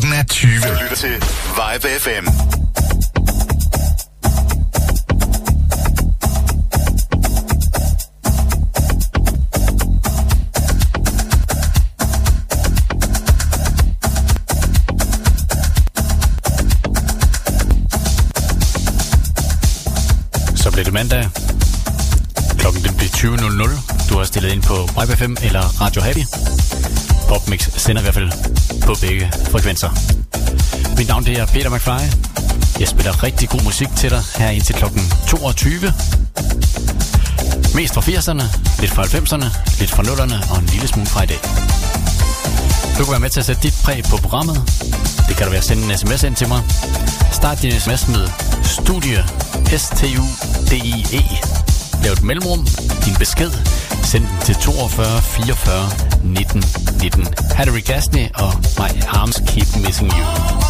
Klokken er 20. Du lytter til Vibe FM. Så bliver det mandag. Klokken den bliver 20.00. Du har stillet ind på Vibe FM eller Radio Happy. Popmix sender i hvert fald på begge frekvenser. Mit navn det er Peter McFly. Jeg spiller rigtig god musik til dig her indtil klokken 22. Mest fra 80'erne, lidt fra 90'erne, lidt fra 0'erne og en lille smule fra i dag. Du kan være med til at sætte dit præg på programmet. Det kan du være at sende en sms ind til mig. Start din sms med studie, S-T-U-D-I-E. Lav et mellemrum, din besked, send den til 42 44 19 19. Hattery Gastney og My Arms Keep Missing You.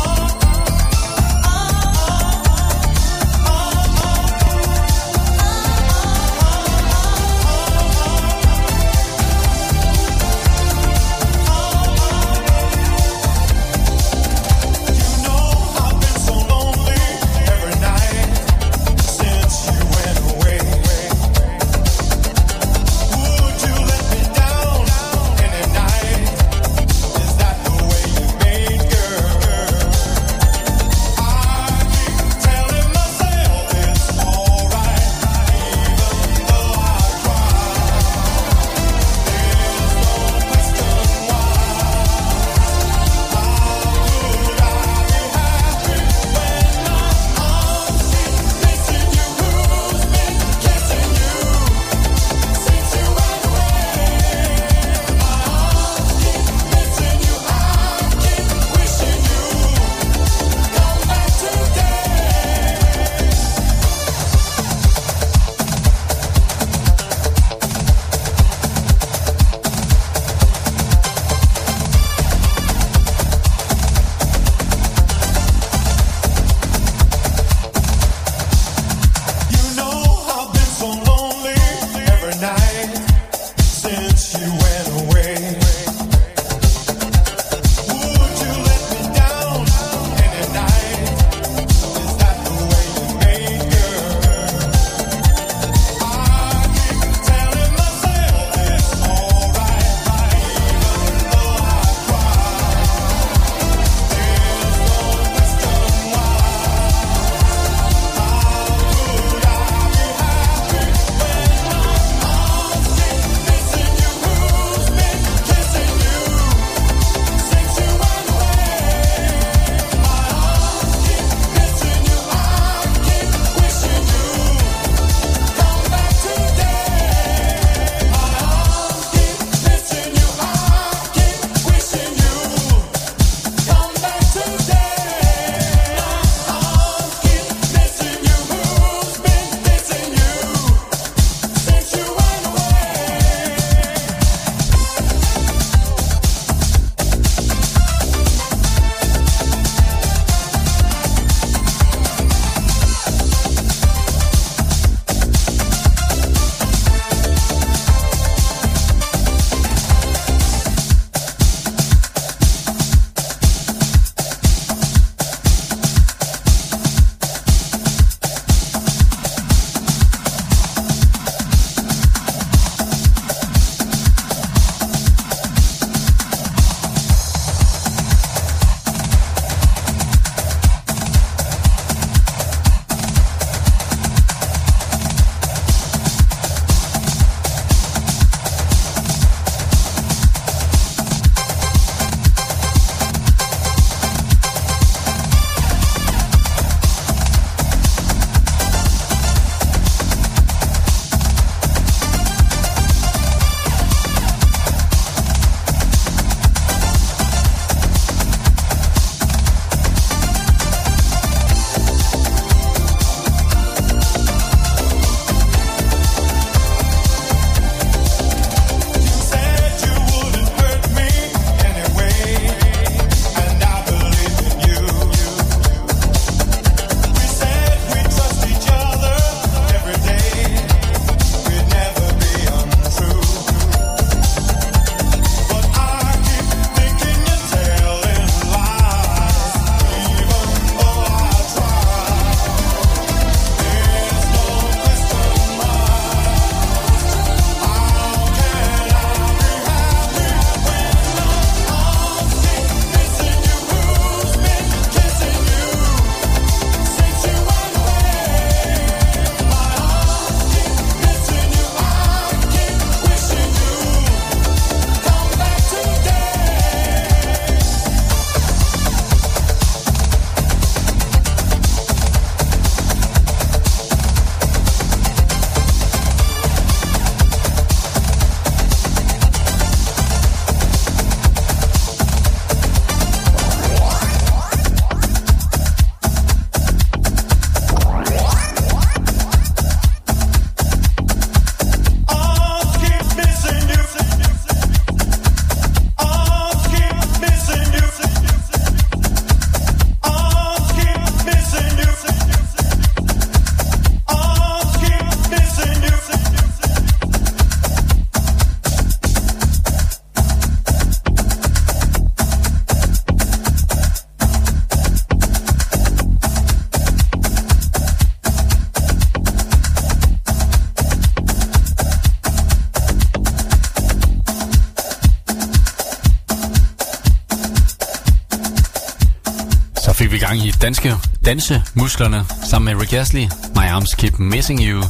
Danske dansemusklerne sammen med Rick Astley. My Arms Keep Missing You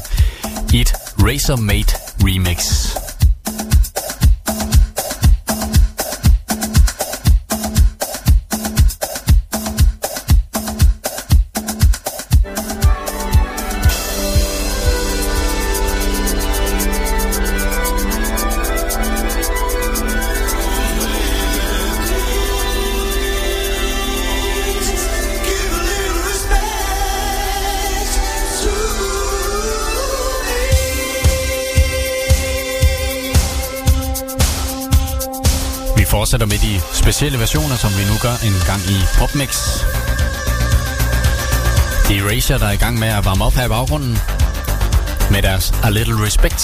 i et Razor Made remix. Fortsætter med de specielle versioner, som vi nu gør en gang i PopMix. Det er Erasure, der er i gang med at varme op her i baggrunden med deres A Little Respect.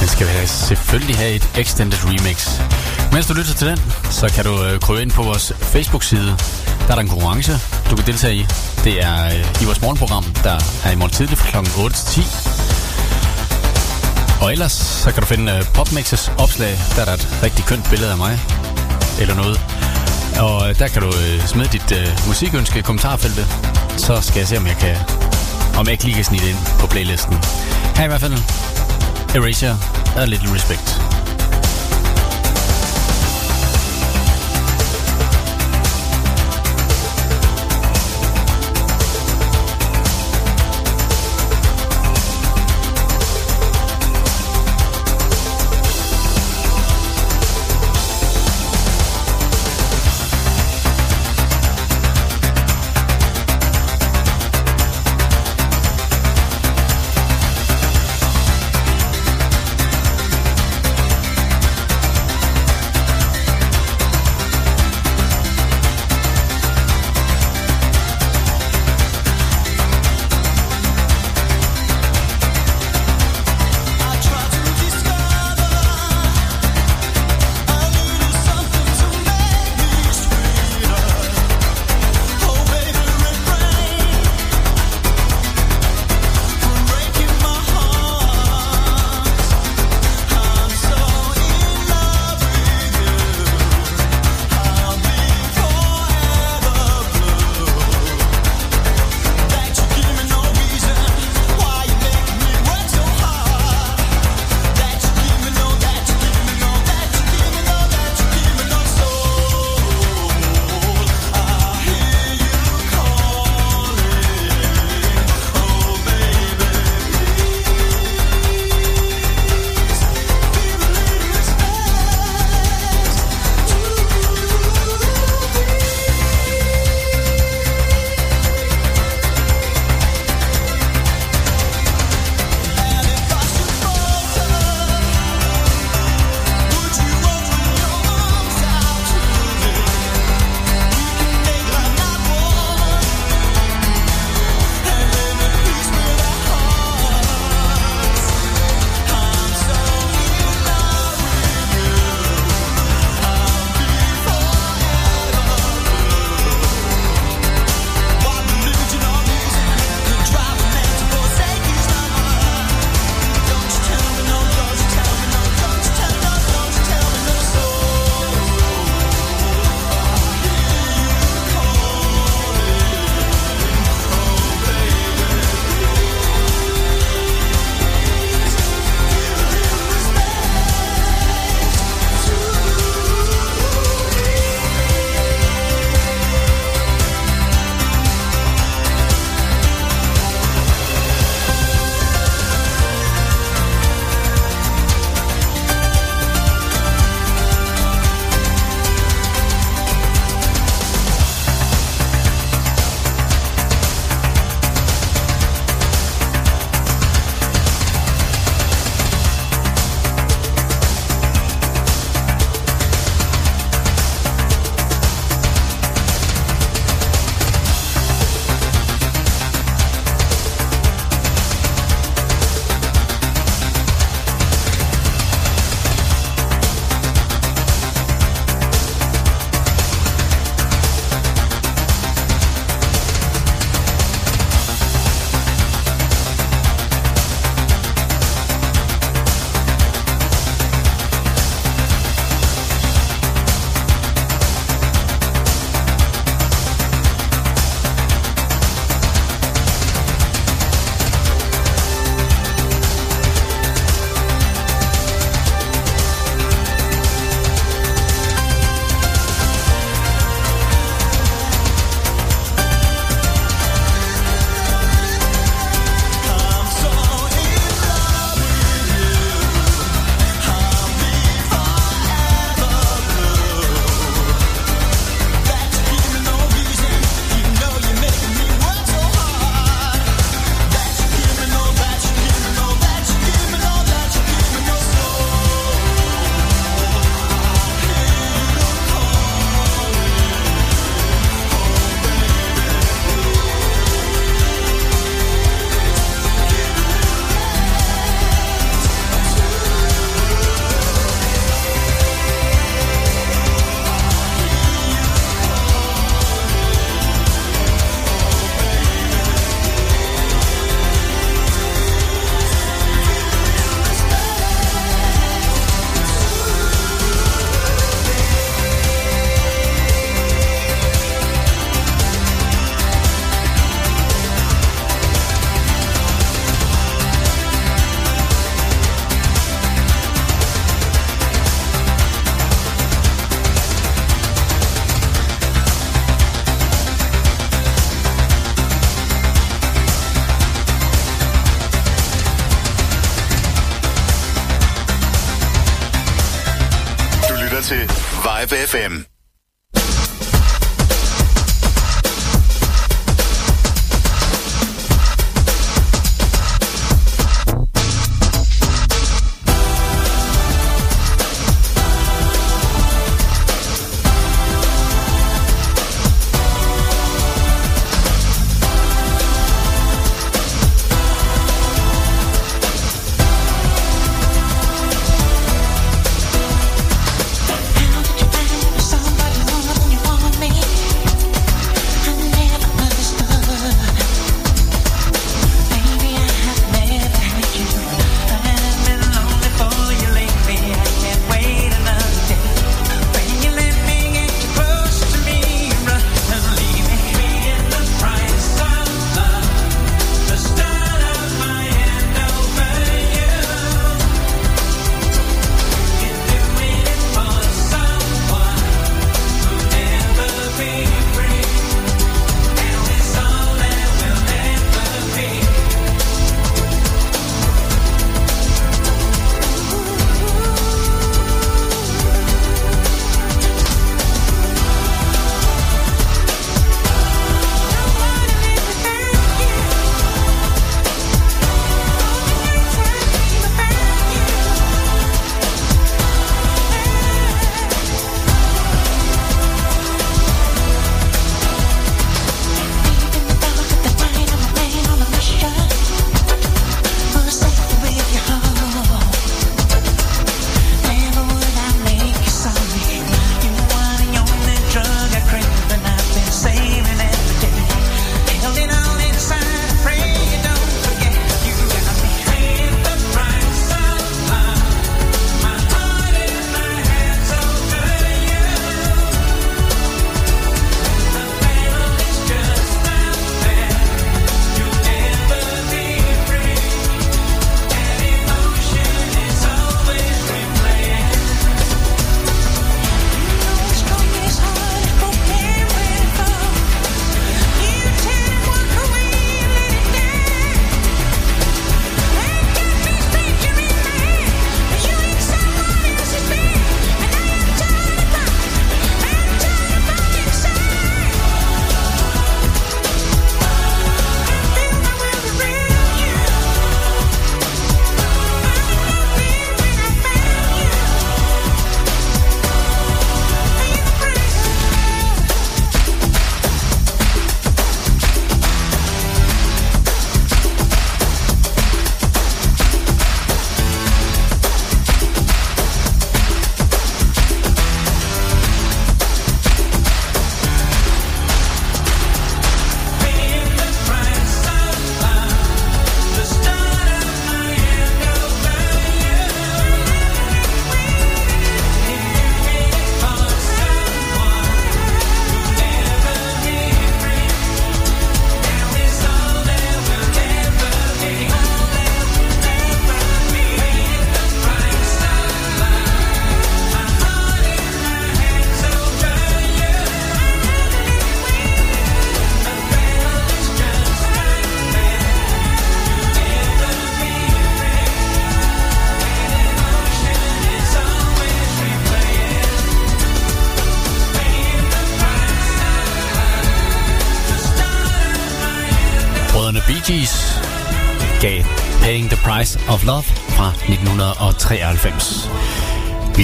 Den skal vi selvfølgelig have et extended remix. Mens du lytter til den, så kan du øh, krøve ind på vores Facebook-side. Der er der en konkurrence, du kan deltage i. Det er øh, i vores morgenprogram, der er i morgen tidlig fra kl. 8 til 10. Og ellers så kan du finde øh, Popmixes opslag, der er der et rigtig kønt billede af mig, eller noget. Og øh, der kan du øh, smide dit uh, musikønske i kommentarfeltet, så skal jeg se, om jeg kan, om jeg ikke lige kan snide ind på playlisten. Her i hvert fald, Erasure, A Little Respect.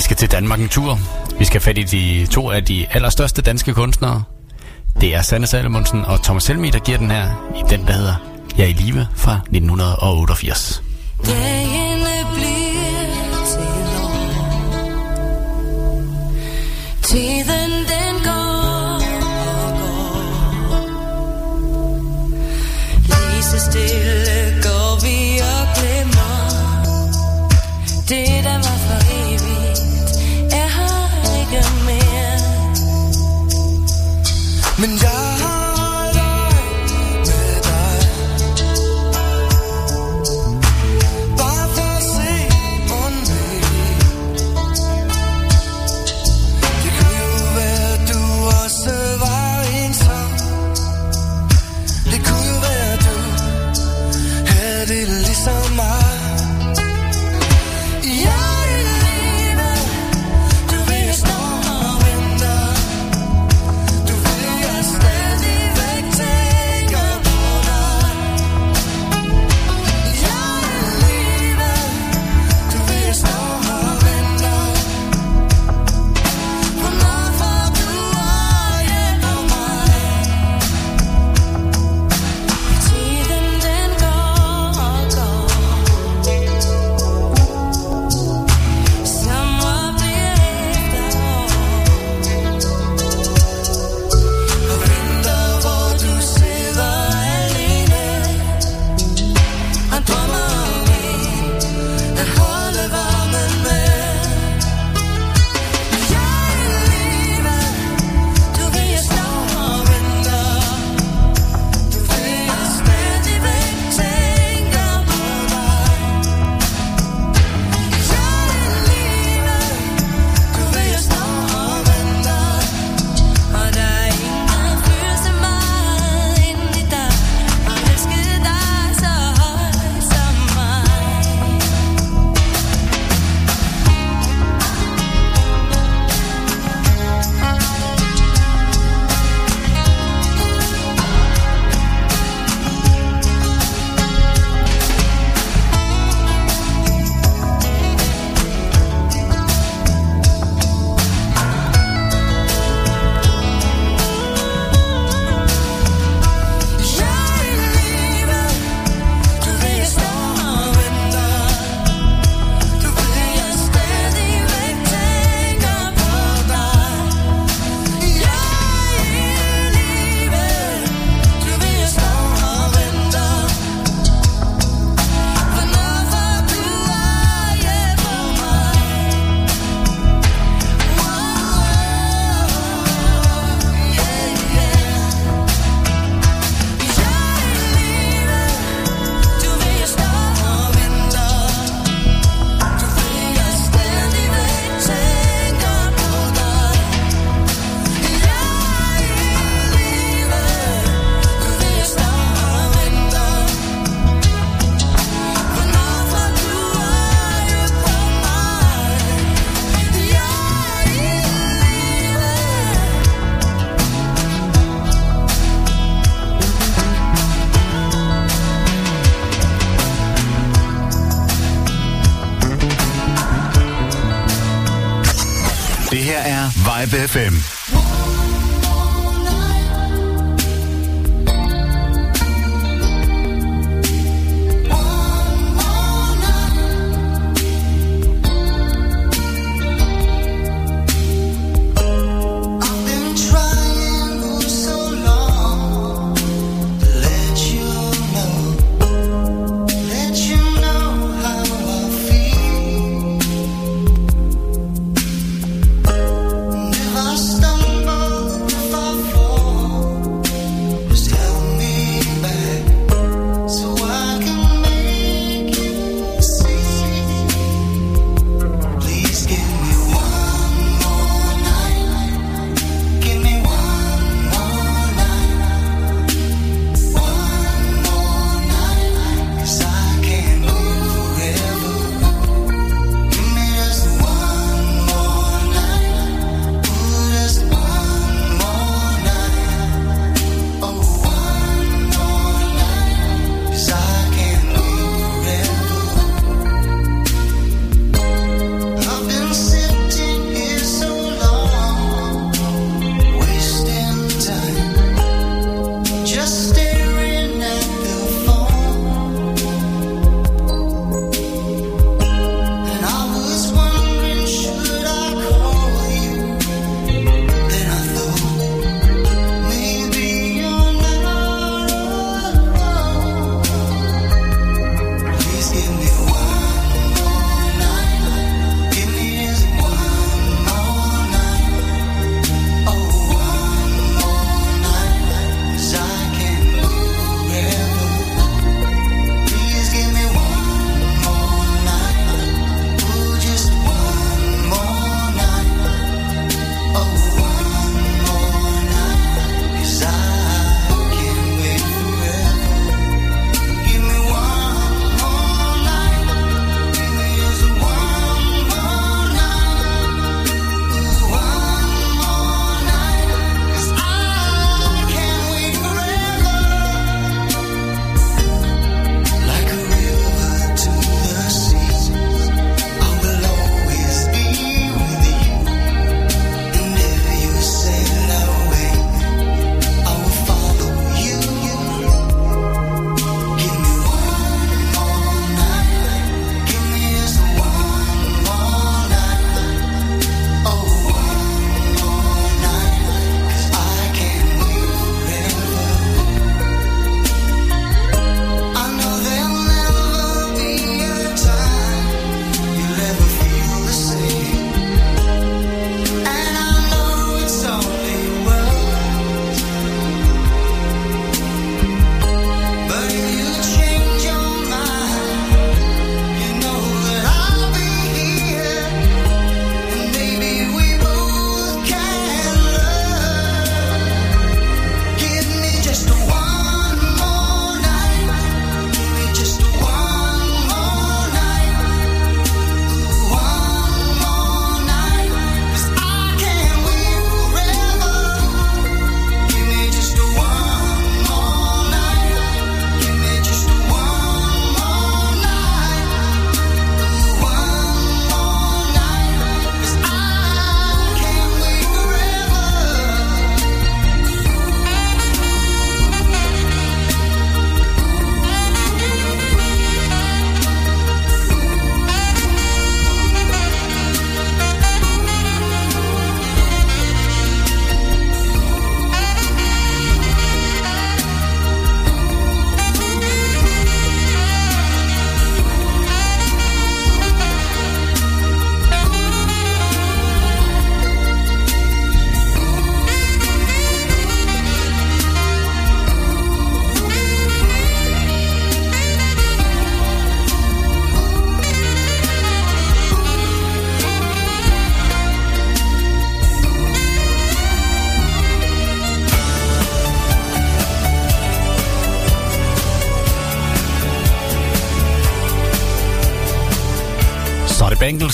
Skal til Danmark en tur. Vi skal fat i de to af de allerstørste danske kunstnere. Det er Sanne Salomonsen og Thomas Helmi, der giver den her i den, der hedder Jeg er i live fra 1988. er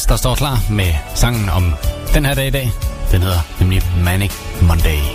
Vibe der står klar med sangen om den her dag i dag. Den hedder nemlig Manic Monday.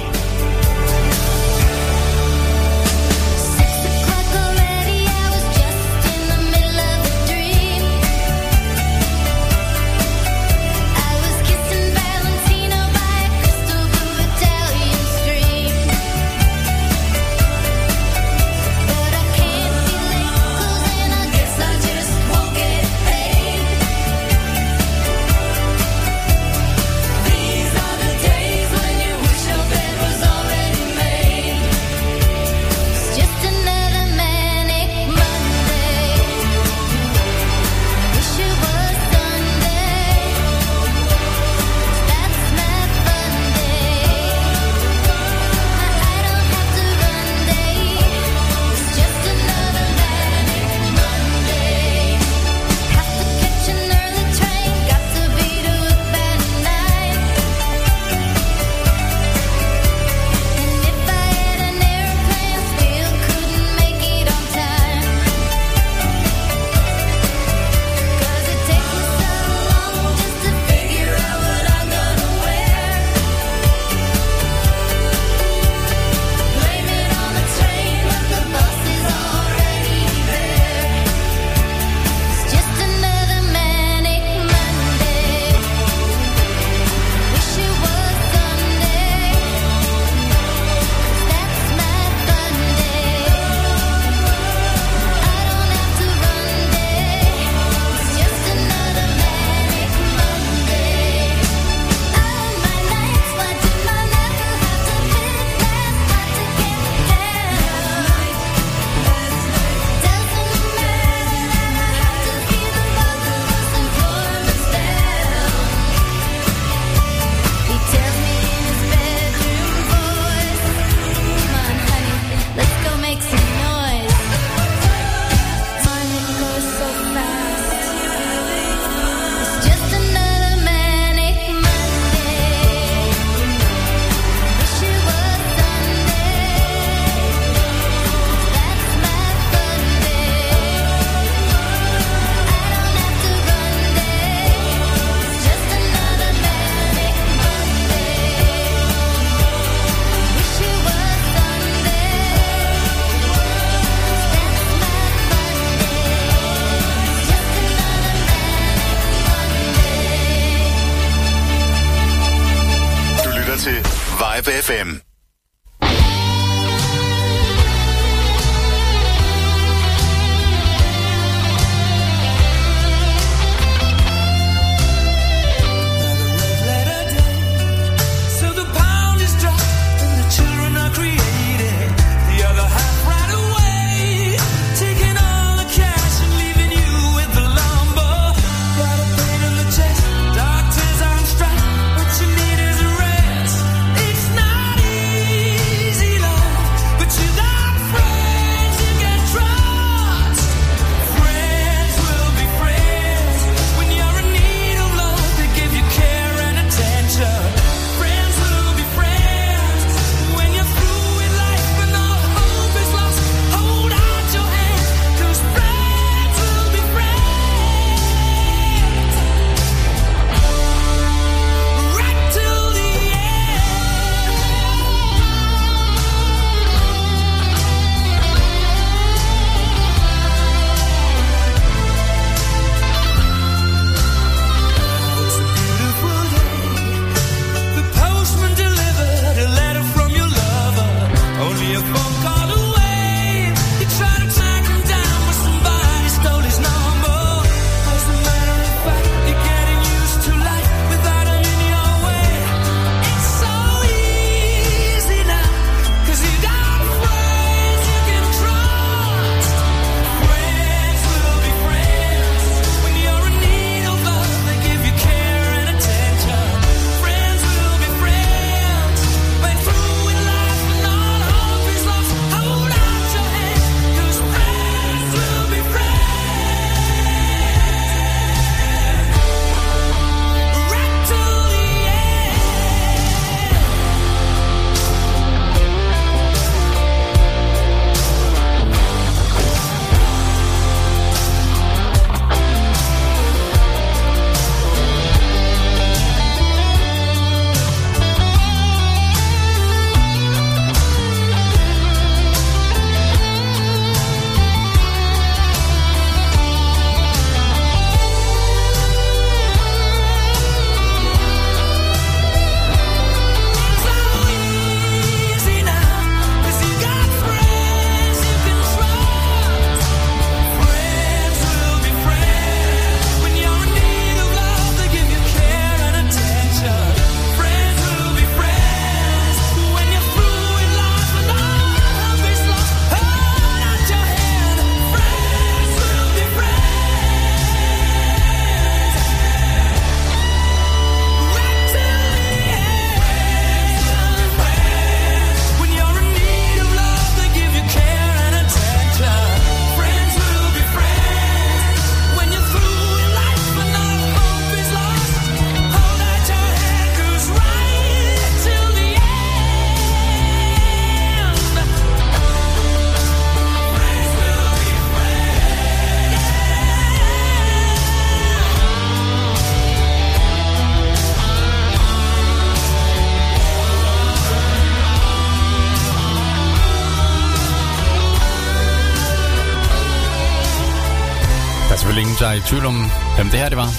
Tvivl om, hvem det her det var.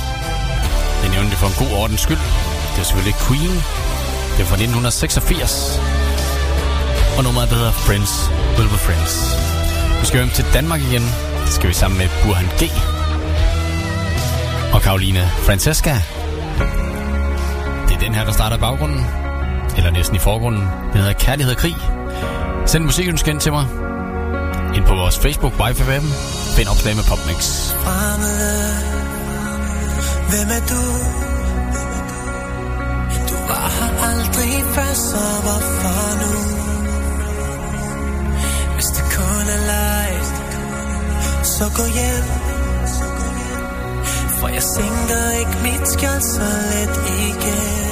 Jeg nævnte det for en god ordens skyld. Det er selvfølgelig Queen. Det er fra 1986. Og nummeret, hedder Friends Will Be Friends. Vi skal hjem til Danmark igen. Det skal vi sammen med Burhan G. Og Karoline Francesca. Det er den her, der starter i baggrunden. Eller næsten i forgrunden. Den hedder Kærlighed og Krig. Send musikønsken til mig. Ind på vores Facebook, YFM. Find opslag med PopMix. Fremmede, hvem er du? Du var her aldrig før, så hvorfor nu? Hvis det kun er leg, så gå hjem. For jeg sænker ikke mit skjold så let igen.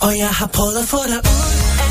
Og jeg har prøvet at få dig ud af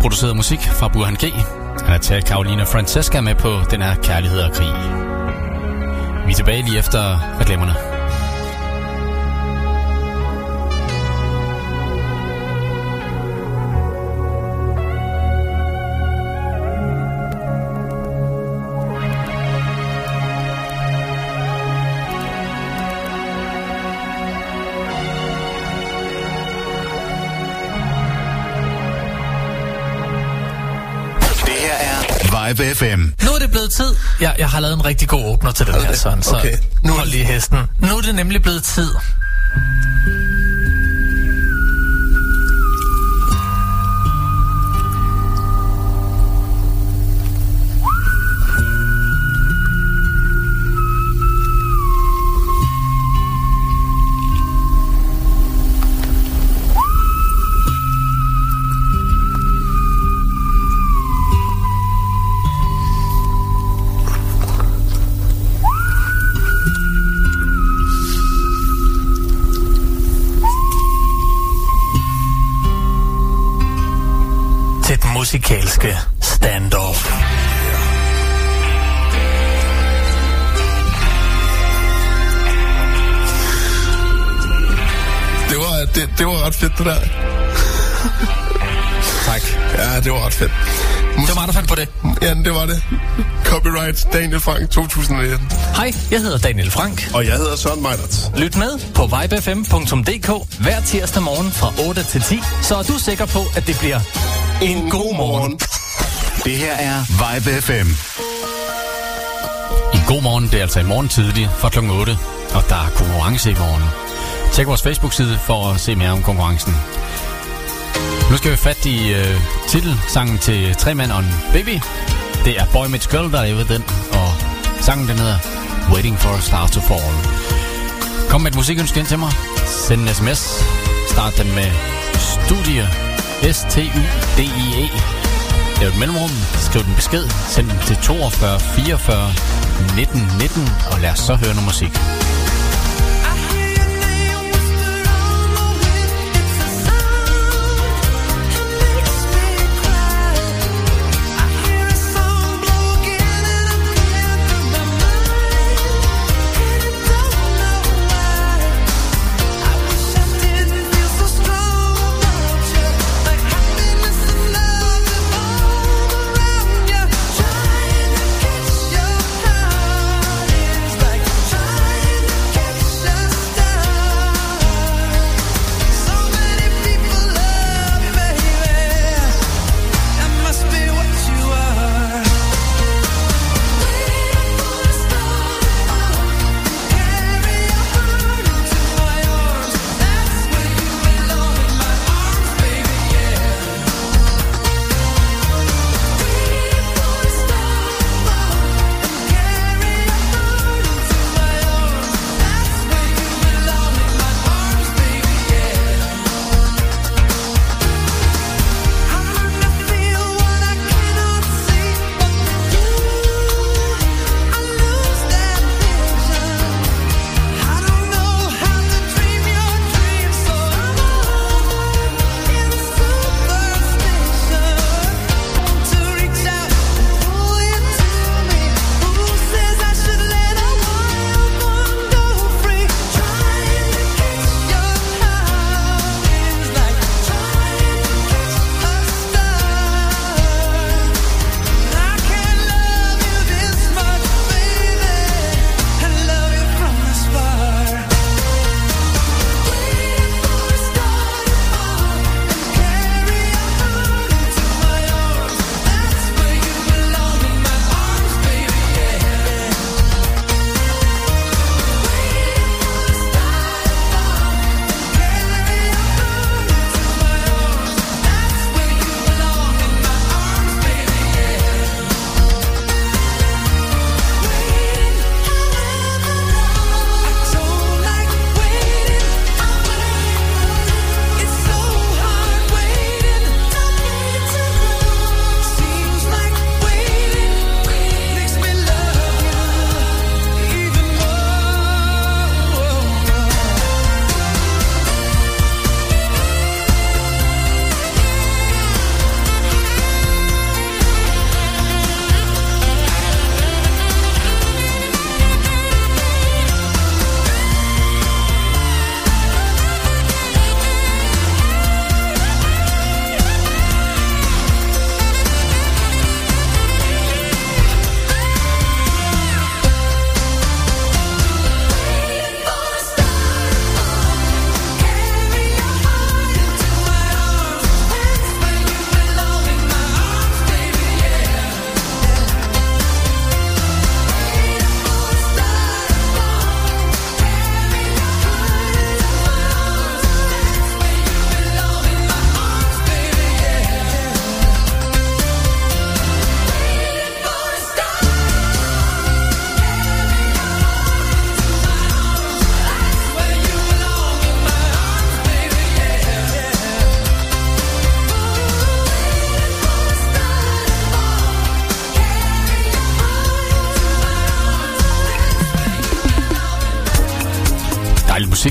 produceret musik fra Burhan G. Han har taget Carolina Francesca med på den her kærlighed og krig. Vi er tilbage lige efter reklamerne. Live FM. Nu er det blevet tid. Jeg, jeg har lavet en rigtig god åbner til den okay. her, sådan, så okay. nu... hold lige hesten. Nu er det nemlig blevet tid musikalske standoff. Det var, det, det var ret fedt, det der. tak. Ja, det var ret fedt. Mus- det var mig, der fandt på det. Ja, det var det. Copyright Daniel Frank 2019. Hej, jeg hedder Daniel Frank. Og jeg hedder Søren Meidert. Lyt med på vibefm.dk hver tirsdag morgen fra 8 til 10, så er du sikker på, at det bliver en god morgen. Det her er Vibe FM. En god morgen, det er altså i morgen tidlig fra kl. 8, og der er konkurrence i morgen. Tjek vores Facebook-side for at se mere om konkurrencen. Nu skal vi fat i øh, titelsangen til Tre Mand og en Baby. Det er Boy Meets Girl, der er ved den, og sangen den hedder Waiting for a Star to Fall. Kom med et musikønske ind til mig. Send en sms. Start den med studie. S-T-U-D-I-E. Lav et mellemrum. Skriv den besked. Send den til 42 44 19 19. Og lad os så høre noget musik.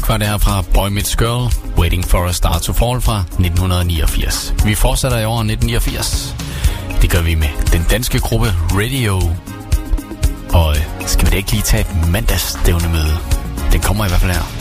Var det fra Boy Meets Girl, Waiting for a Star to Fall fra 1989. Vi fortsætter i år 1989. Det gør vi med den danske gruppe Radio. Og øh, skal vi da ikke lige tage et mandagsstævne møde? Den kommer i hvert fald her.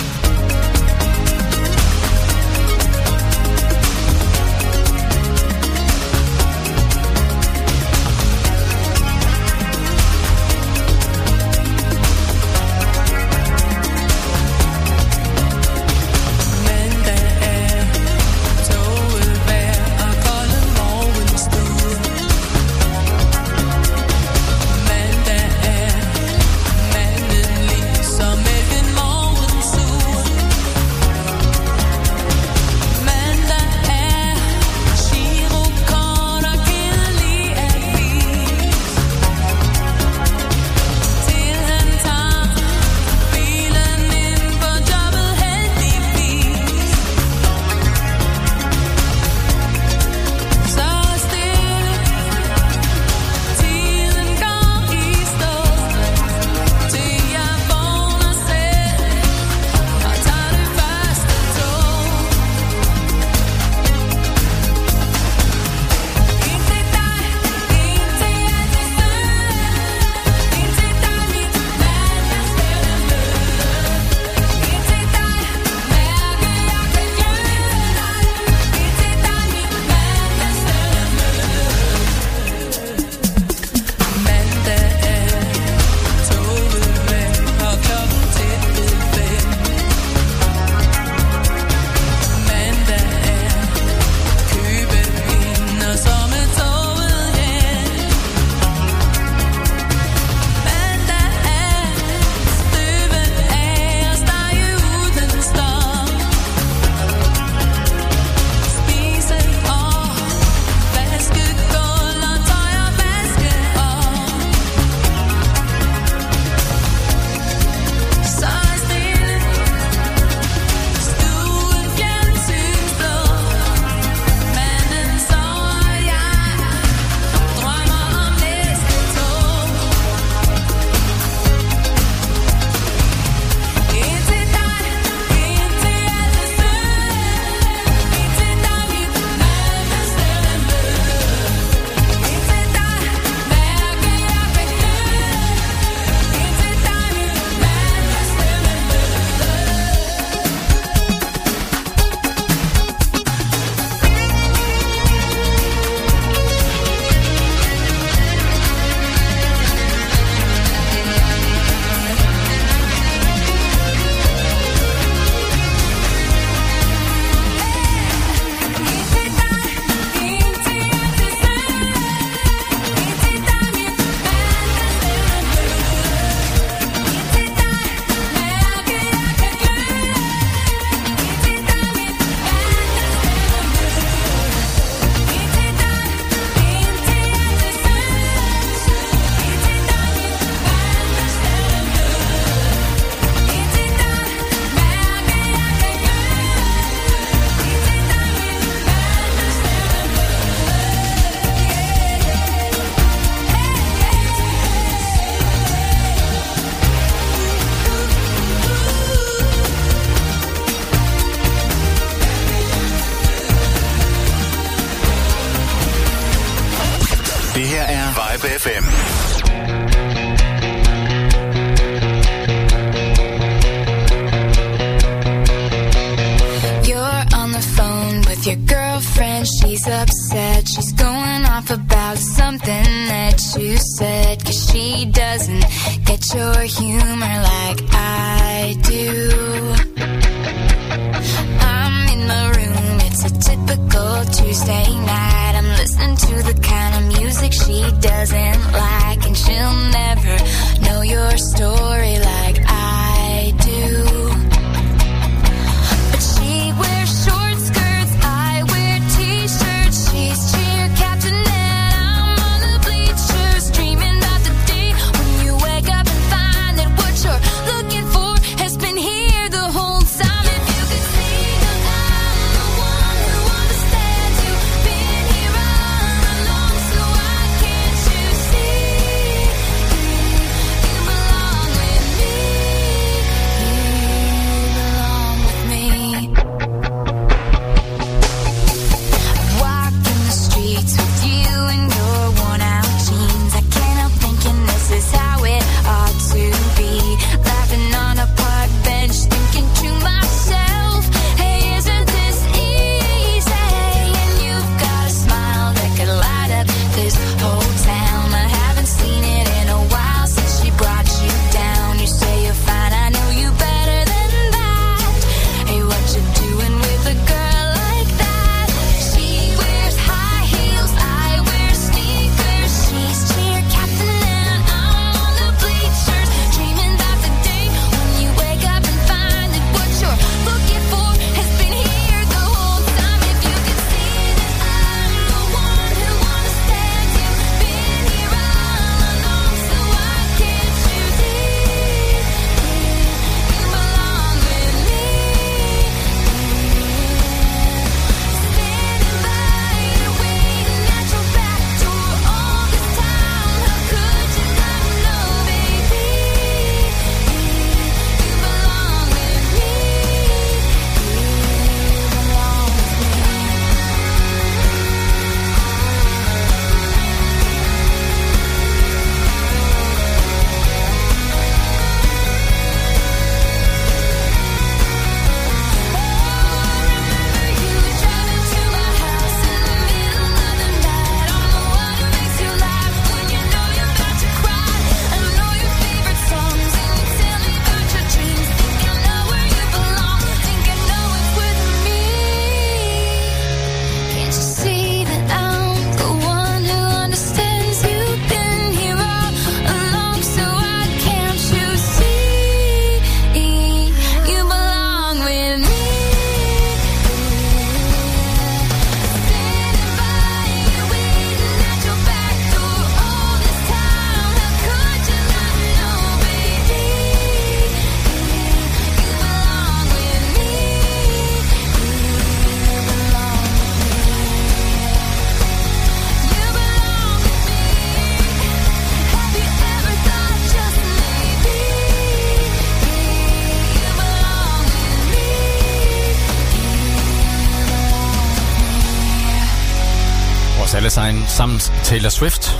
sammen Taylor Swift,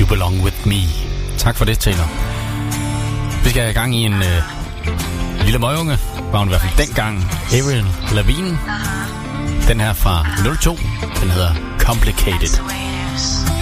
You Belong With Me. Tak for det, Taylor. Vi skal have gang i en øh, lille møgunge, var hun i hvert fald dengang, Ariel Lavigne. Den her fra 02, den hedder Complicated.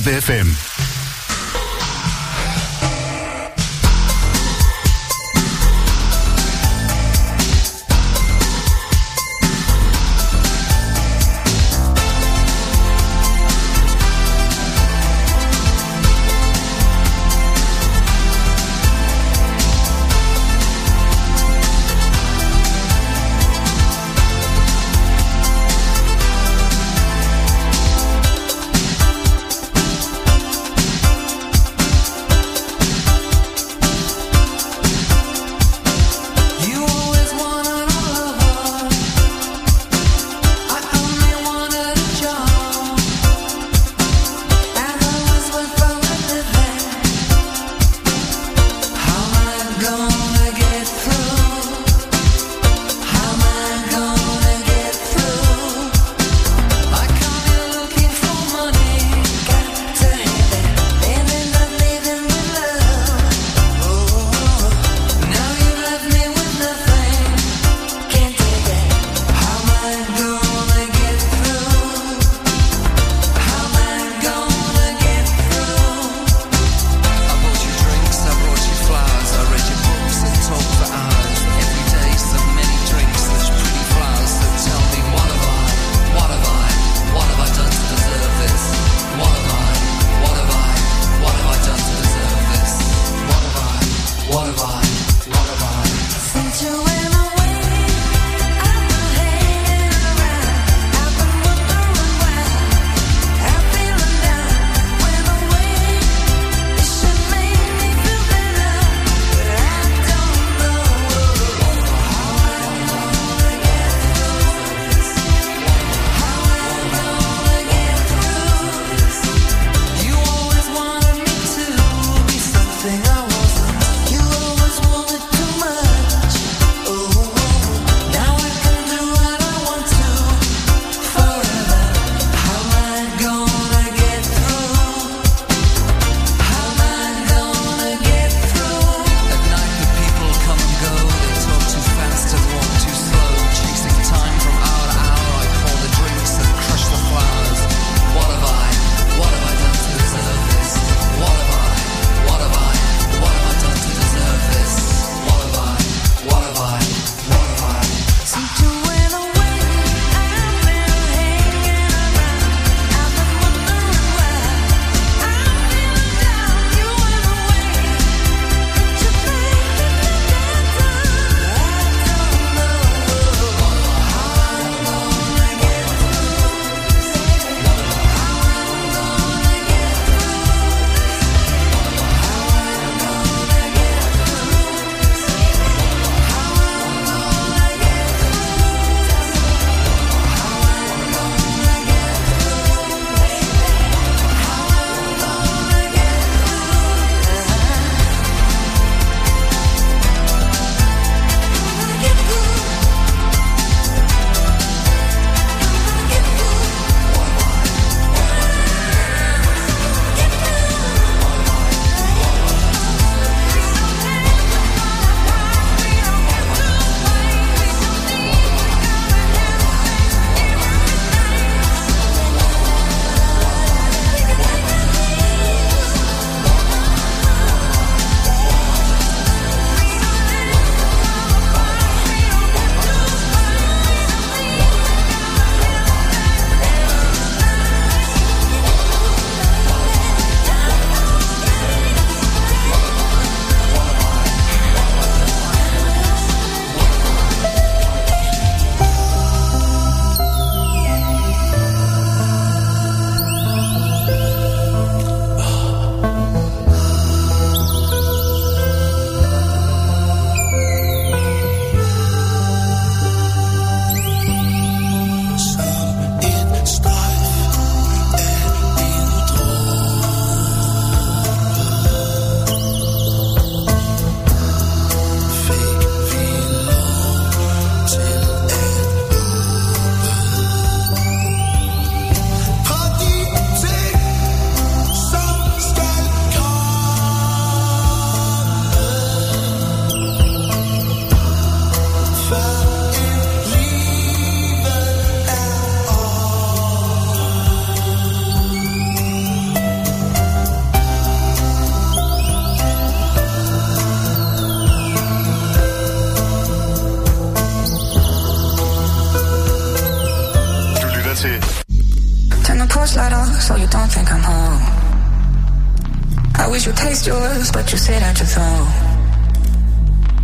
5FM.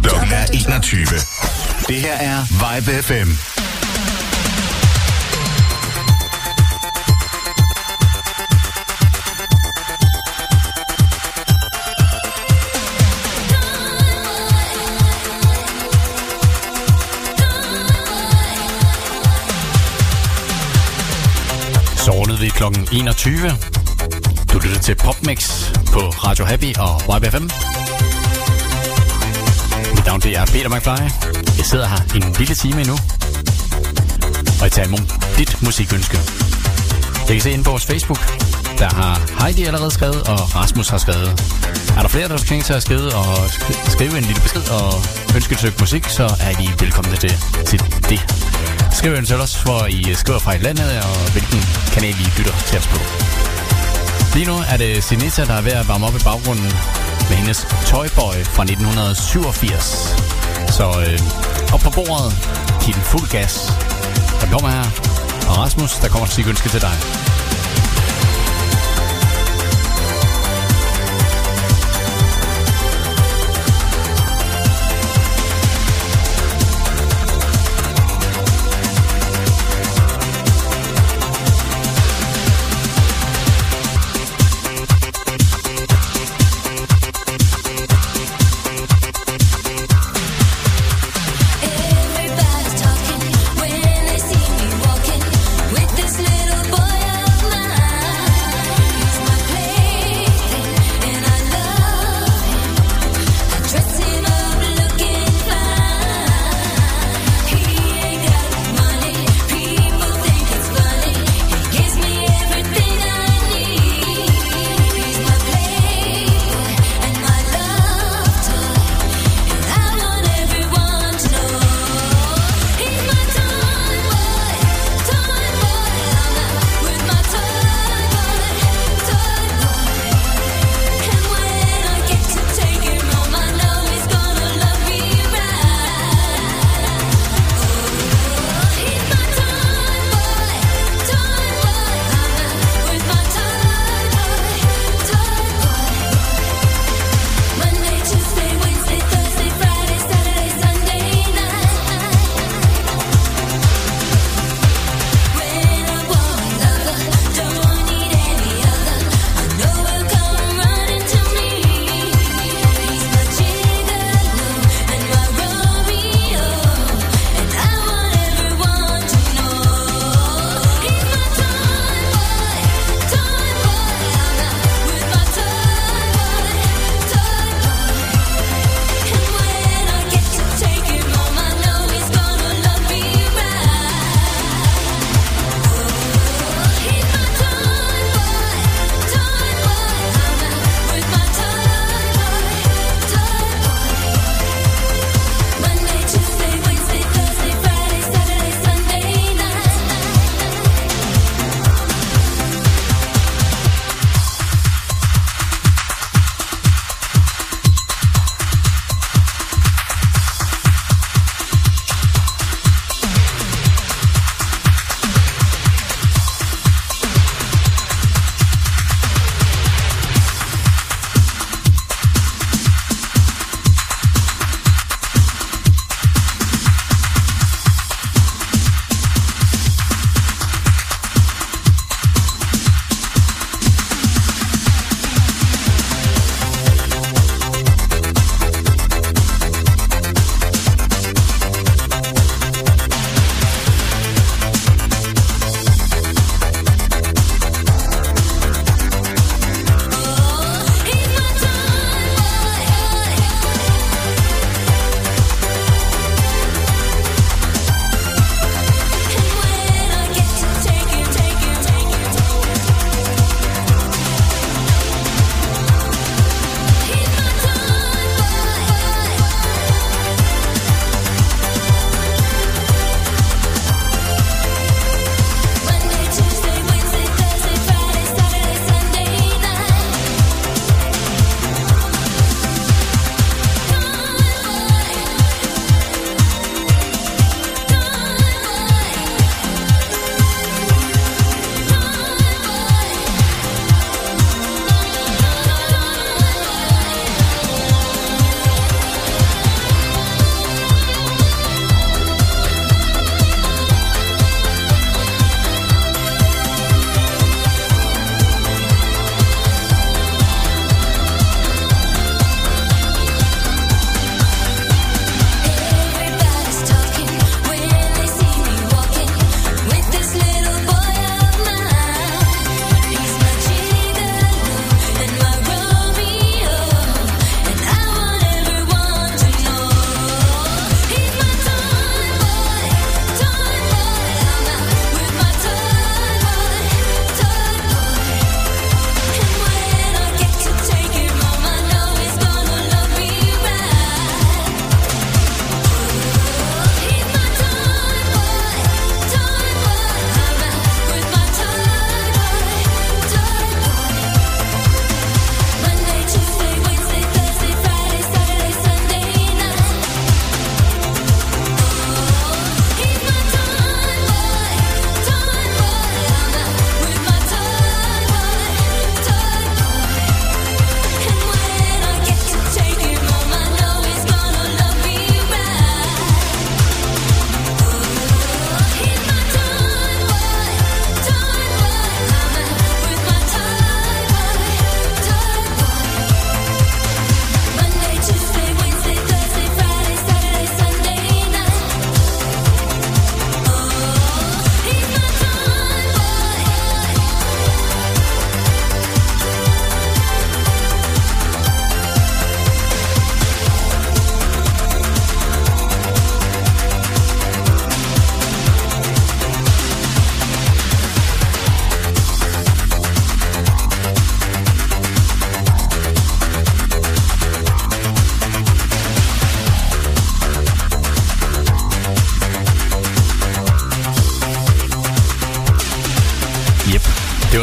Klokken er 21. Det her er Vibe FM. Så vi klokken 21. Du lytter til PopMix på Radio Happy og YBFM. Mit navn det er Peter McFly. Jeg sidder her en lille time endnu. Og jeg tager imod dit musikønske. Jeg kan se ind på vores Facebook. Der har Heidi allerede skrevet, og Rasmus har skrevet. Er der flere, der skal til at skrive, og skrive en lille besked og ønske et stykke musik, så er I velkomne til, til det. Skriv en til os, hvor I skriver fra et land, og hvilken kanal I lytter til os på. Lige nu er det Sinisa, der er ved at varme op i baggrunden med hendes Toyboy fra 1987. Så øh, op på bordet, giv den fuld gas. Der kommer her. Og Rasmus, der kommer et ønske til dig.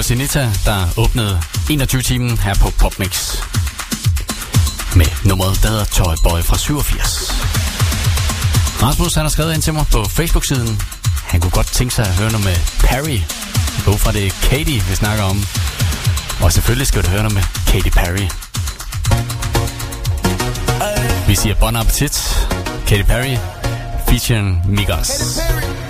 var Zenita, der åbnede 21-timen her på PopMix. Med nummeret, der hedder Toy Boy fra 87. Rasmus han har skrevet ind til mig på Facebook-siden. Han kunne godt tænke sig at høre noget med Perry. Gå fra det Katie, vi snakker om. Og selvfølgelig skal du høre noget med Katy Perry. Vi siger bon appetit. Katy Perry featuring Migos. Katy Perry.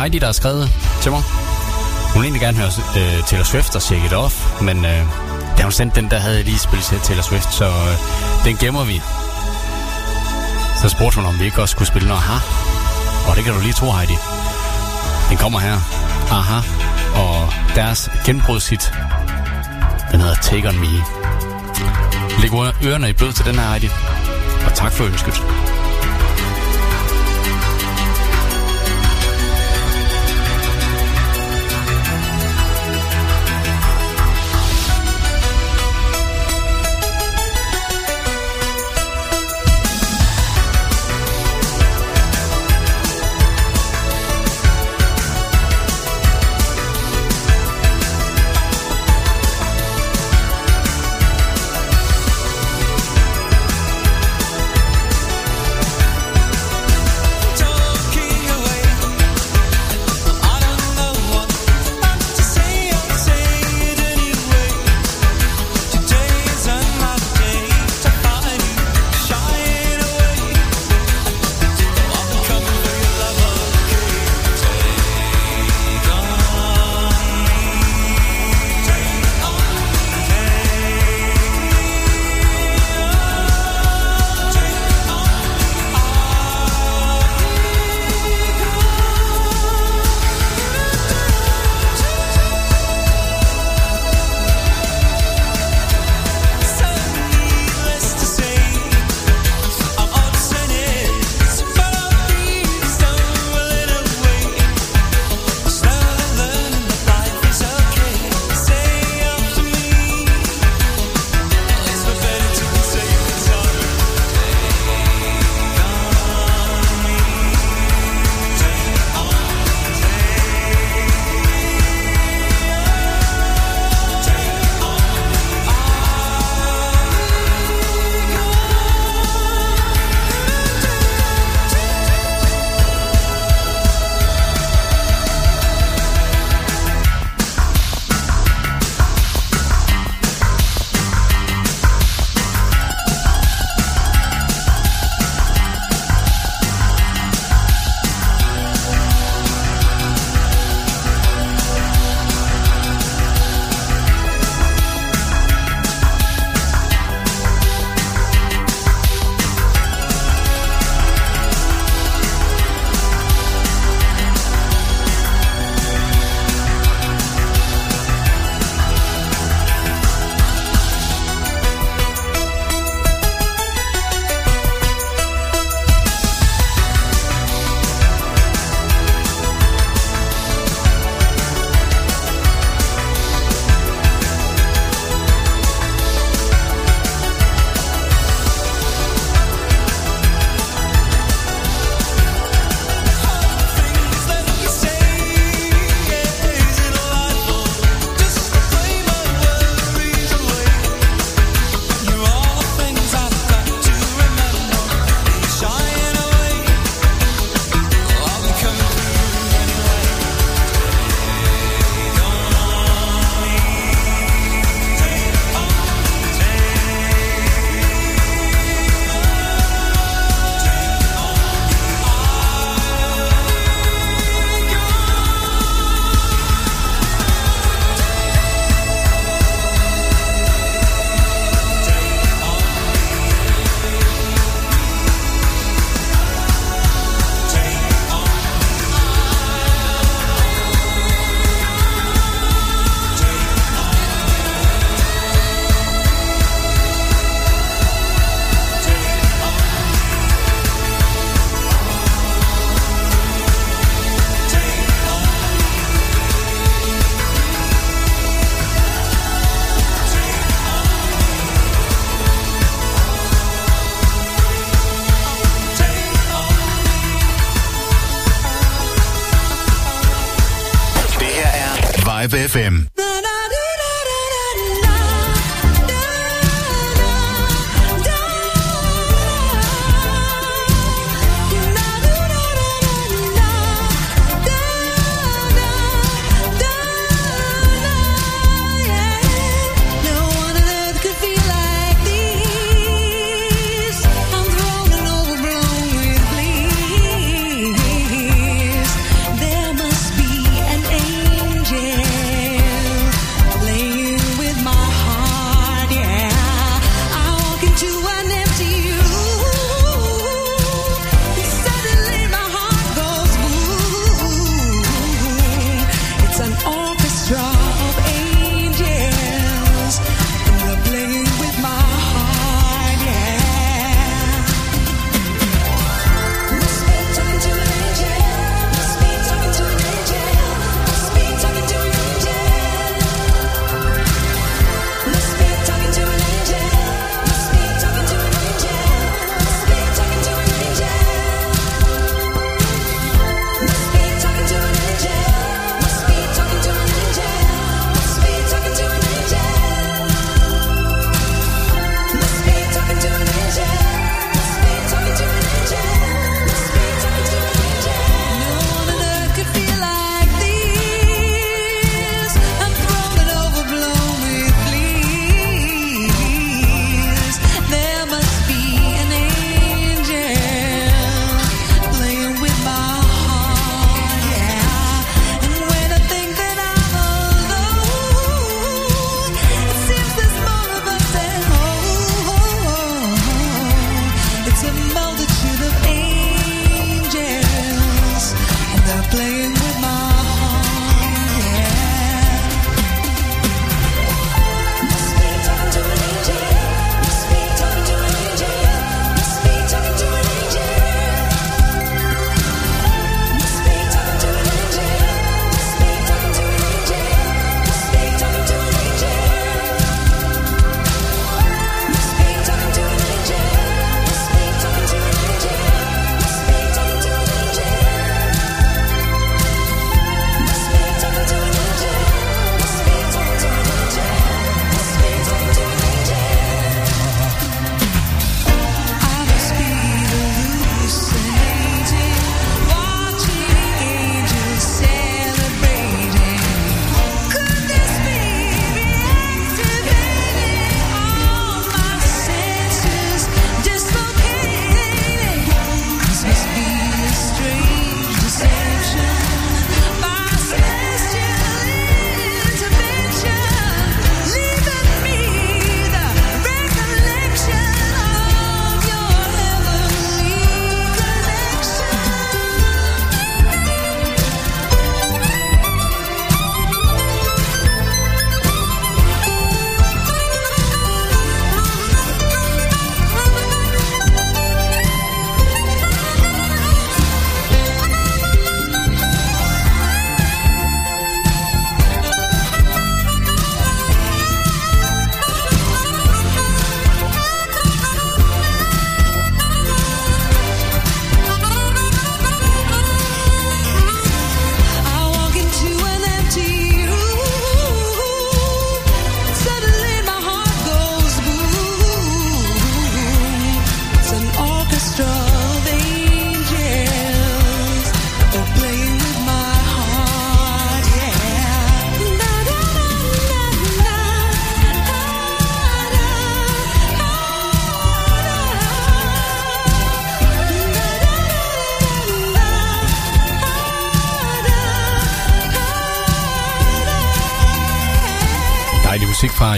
Heidi, der har skrevet til mig. Hun vil egentlig gerne høre øh, Taylor Swift og Shake It Off, men øh, da hun sendte den, der havde jeg lige spillet til Taylor Swift, så øh, den gemmer vi. Så spurgte hun, om vi ikke også skulle spille noget Aha. Og det kan du lige tro, Heidi. Den kommer her. Aha. Og deres genbrudshit, den hedder Take On Me. Læg ørerne i blød til den her, Heidi. Og tak for ønsket.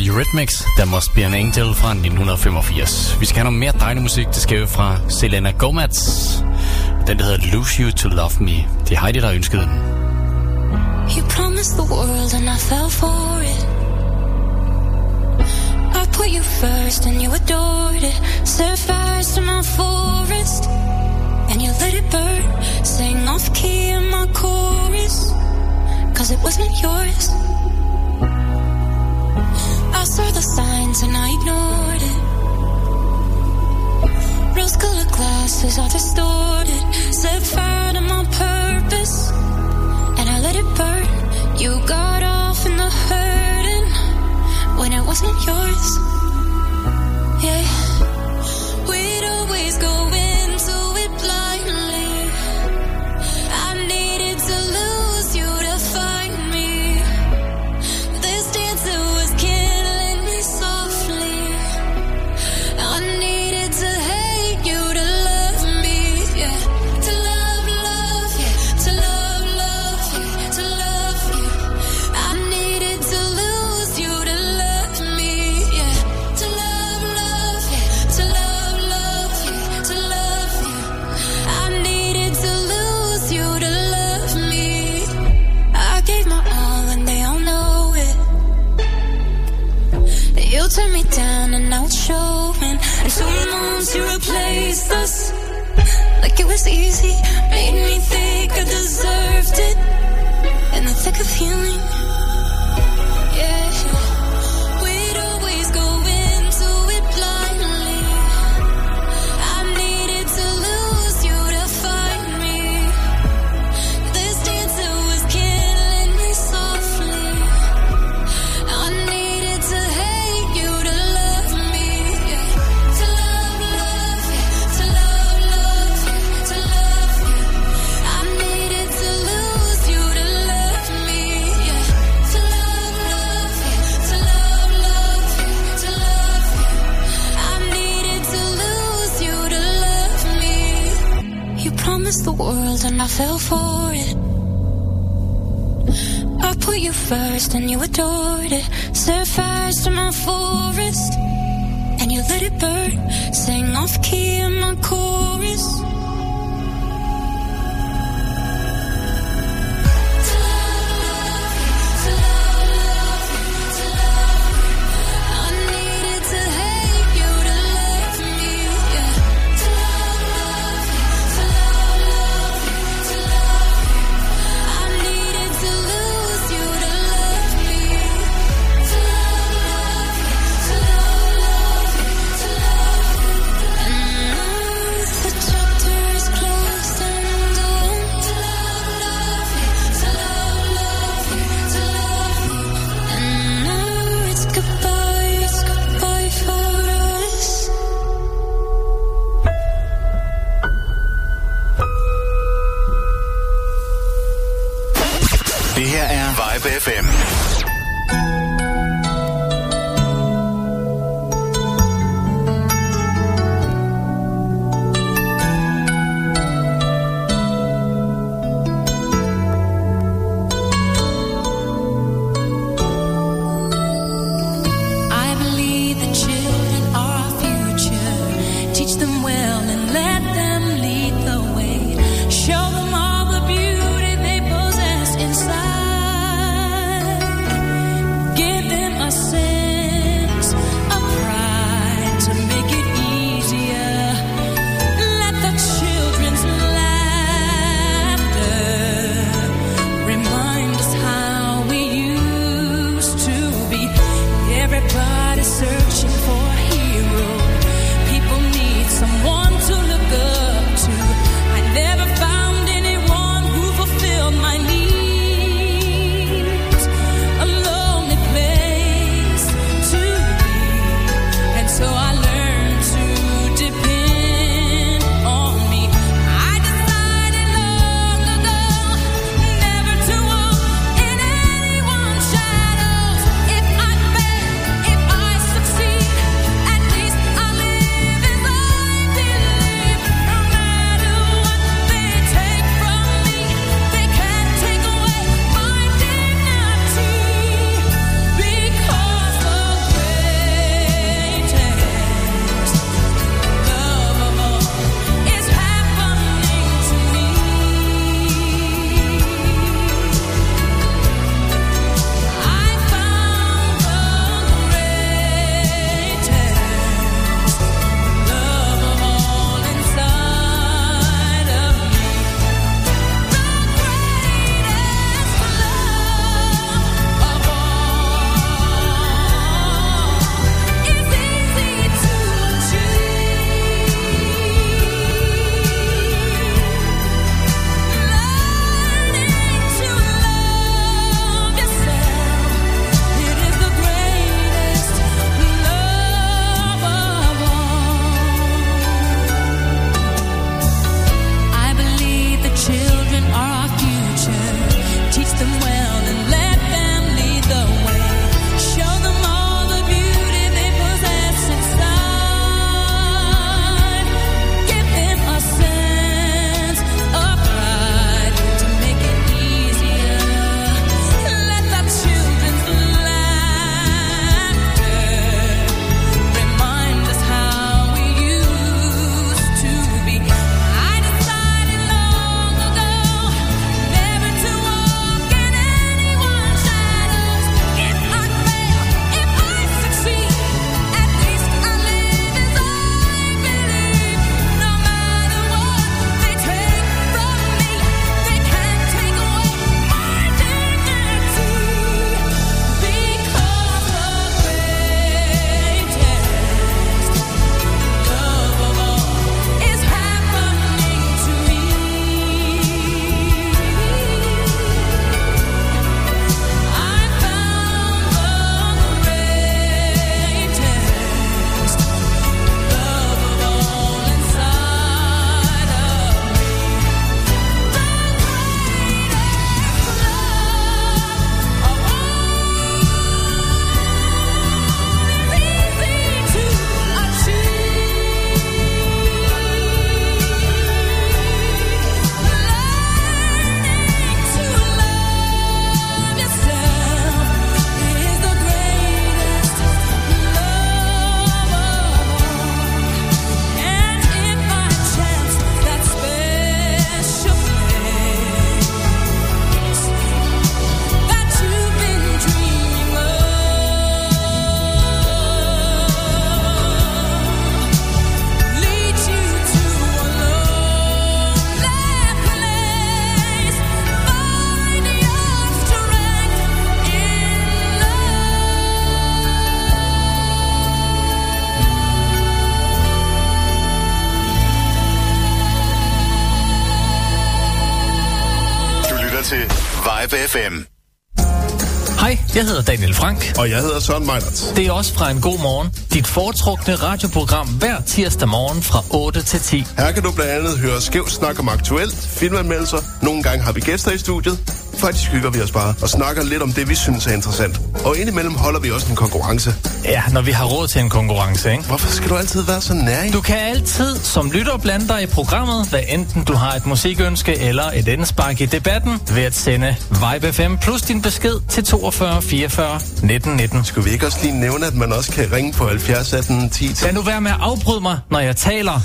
Eurythmics, der Must Be An Angel fra 1985. Vi skal have noget mere dejlig musik, det skal jo fra Selena Gomez. Den der hedder Lose You To Love Me. Det er Heidi, der ønskede den. You promised the world and I fell for it I put you first and you adored it Set fires to my forest And you let it burn Sing off key in my chorus Cause it wasn't yours saw the signs and I ignored it. Rose colored glasses are distorted. Set fire to my purpose and I let it burn. You got off in the hurting when it wasn't yours. Jeg hedder Daniel Frank. Og jeg hedder Søren Meinert. Det er også fra en god morgen. Dit foretrukne radioprogram hver tirsdag morgen fra 8 til 10. Her kan du blandt andet høre skæv snak om aktuelt, filmanmeldelser. Nogle gange har vi gæster i studiet. Faktisk hygger vi os bare og snakker lidt om det, vi synes er interessant. Og indimellem holder vi også en konkurrence. Ja, når vi har råd til en konkurrence, ikke? Hvorfor skal du altid være så nær? Du kan altid som lytter blande dig i programmet, hvad enten du har et musikønske eller et indspark i debatten, ved at sende Vibe FM plus din besked til 42 44 19 19. Skulle vi ikke også lige nævne, at man også kan ringe på 70 18 10 10? Lad nu være med at afbryde mig, når jeg taler.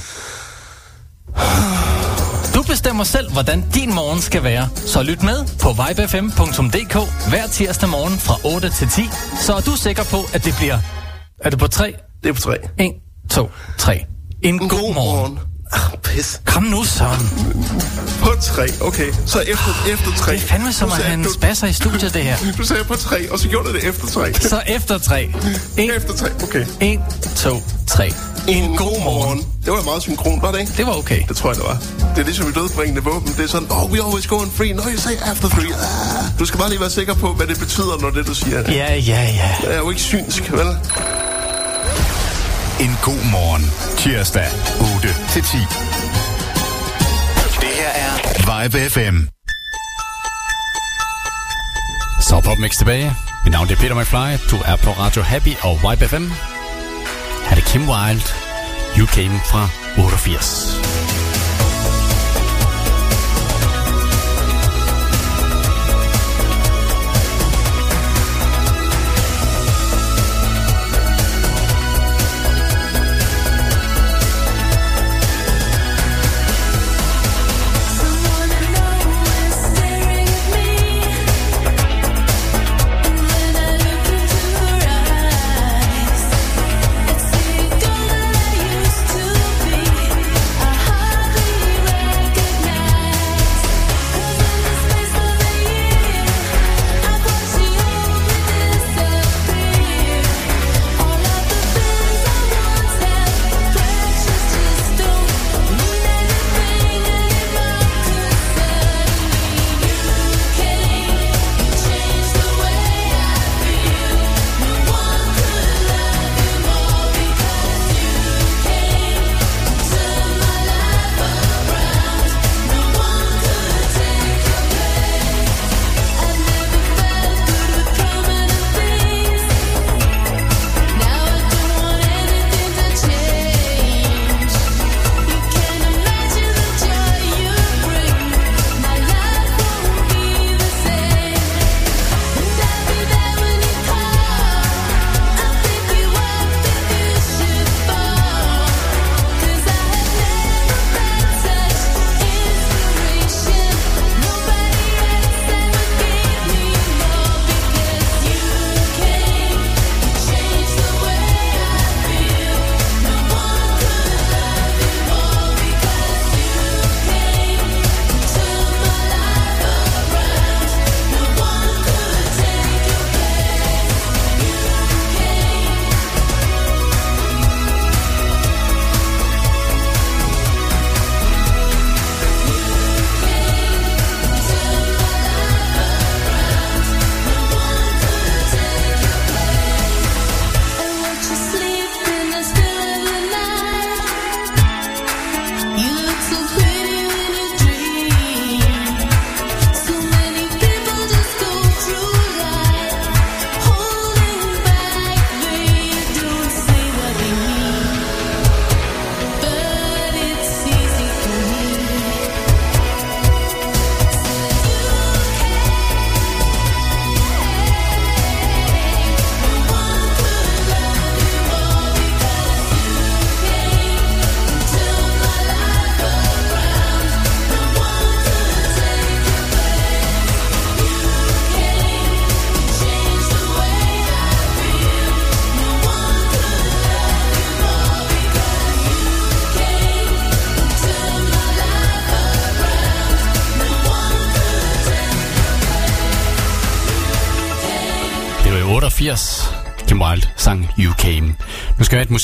Du bestemmer selv, hvordan din morgen skal være. Så lyt med på vibefm.dk hver tirsdag morgen fra 8 til 10. Så er du sikker på, at det bliver... Er det på 3? Det er på 3. 1, 2, 3. En god, god morgen. morgen. Ah, pis. Kom nu, Søren. På 3, okay. Så efter, efter 3. Det er fandme som, at han spasser i studiet, det her. Du sagde på 3, og så gjorde du det efter 3. Så efter 3. En, efter 3, okay. 1, 2, 3. En, god morgen. Det var meget synkron, var det ikke? Det var okay. Det tror jeg, det var. Det er ligesom i dødbringende våben. Det er sådan, oh, we always going free. No, you say after three. Ah. Du skal bare lige være sikker på, hvad det betyder, når det, du siger. Ja, ja, ja. Det er jo ikke synsk, vel? En god morgen. Tirsdag 8 til 10. Det her er Vibe FM. Så PopMix tilbage. Mit navn er Peter McFly. Du er på Radio Happy og Vibe FM. Her er det Kim Wilde. You Came fra 88.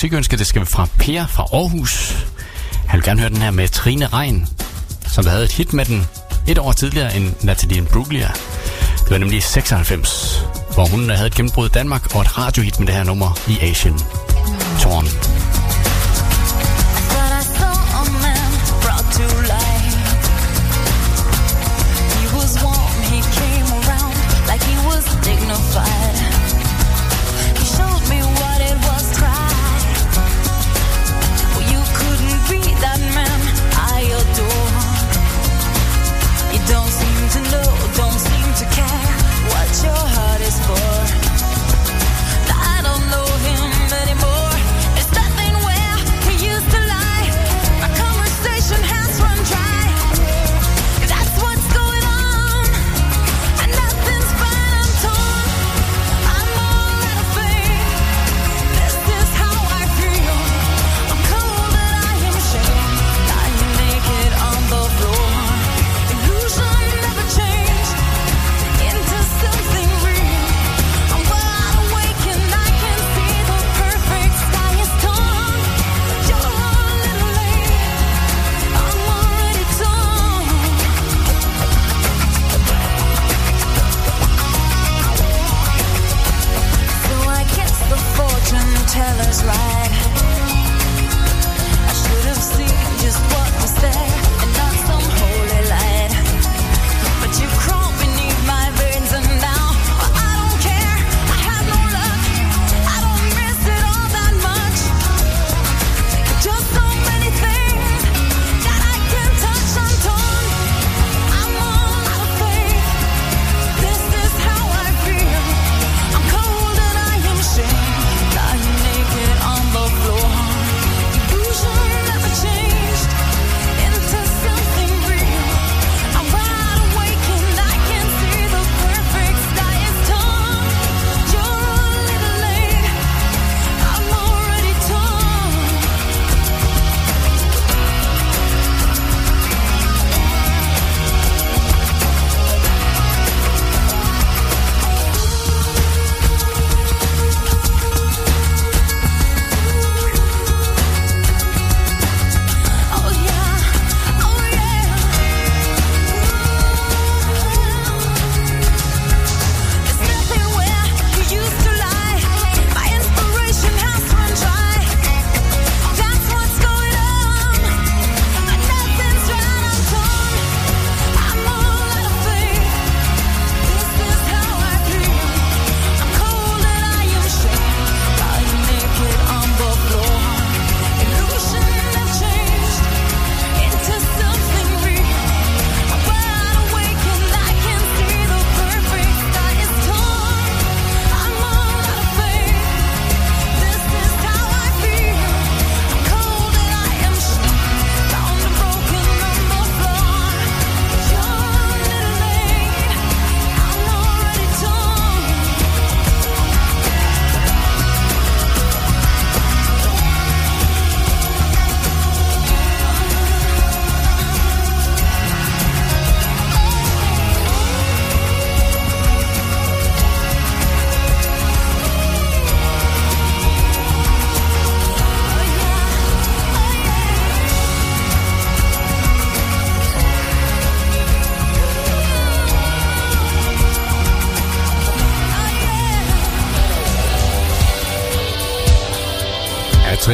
musikønske, det skal fra Per fra Aarhus. Han vil gerne høre den her med Trine Regn, som havde et hit med den et år tidligere end Natalie Bruglia. Det var nemlig 96, hvor hun øh, havde et gennembrud i Danmark og et radiohit med det her nummer i Asien. Torn. I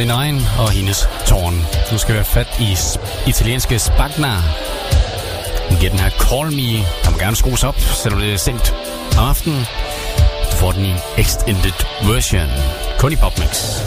Benign og hendes tårn. Nu skal vi have fat i italienske Spagna. Nu giver den her Call Me. Der må gerne skrues op, selvom det er sent om aftenen. Du får den i Extended Version. Kun i PopMix.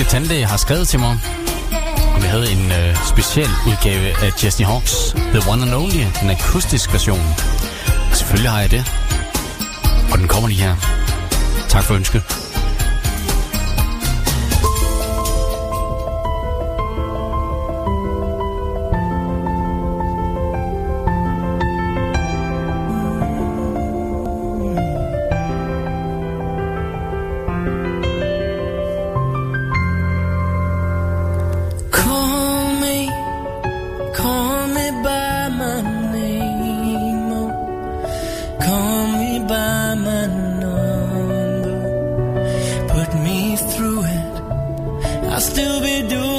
danske tandlæge har skrevet til mig. Og vi havde en øh, speciel udgave af Jesse Hawks, The One and Only, den akustisk version. Selvfølgelig har jeg det. Og den kommer lige her. Tak for ønsket. still be doing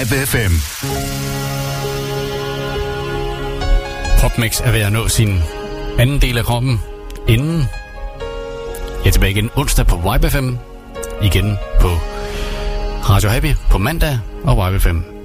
Live FM. Popmix er ved at nå sin anden del af kroppen inden jeg er tilbage igen onsdag på Vibe 5, igen på Radio Happy på mandag og Vibe 5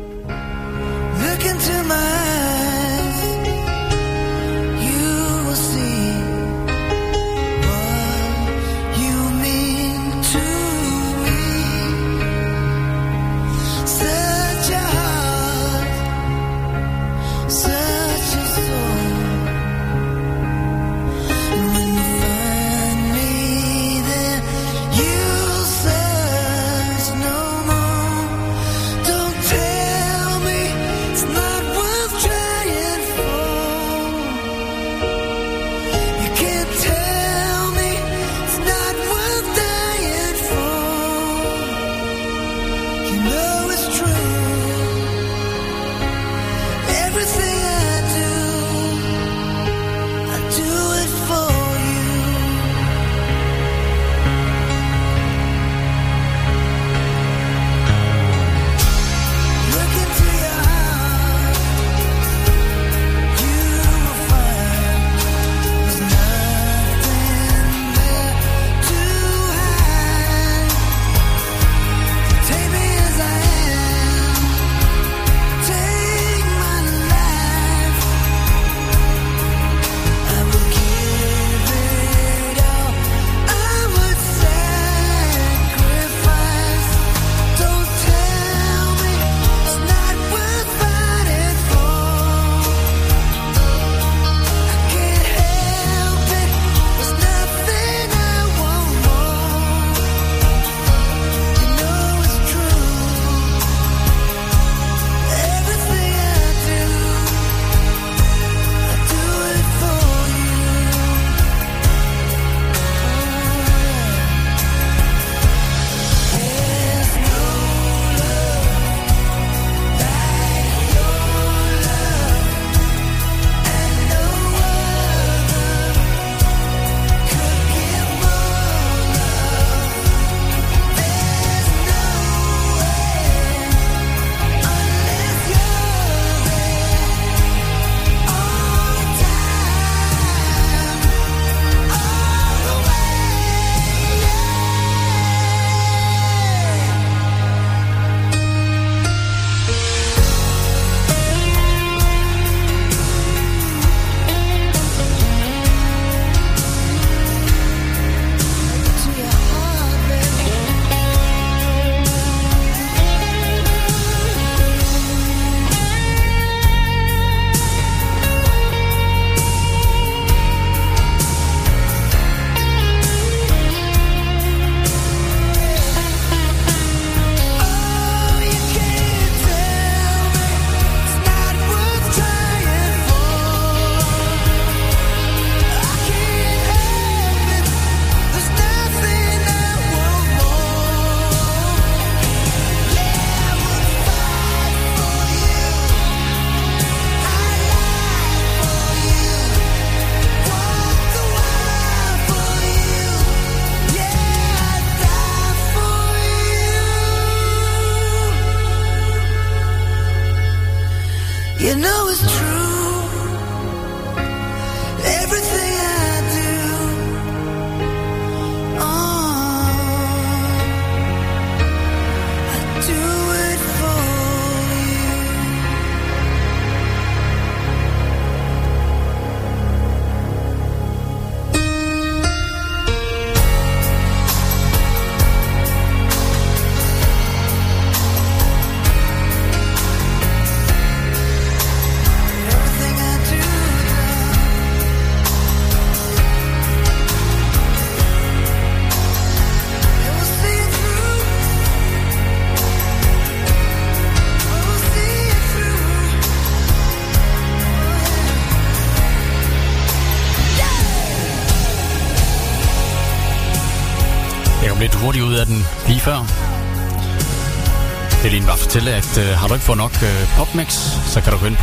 at øh, har du ikke fået nok øh, PopMix, så kan du gå ind på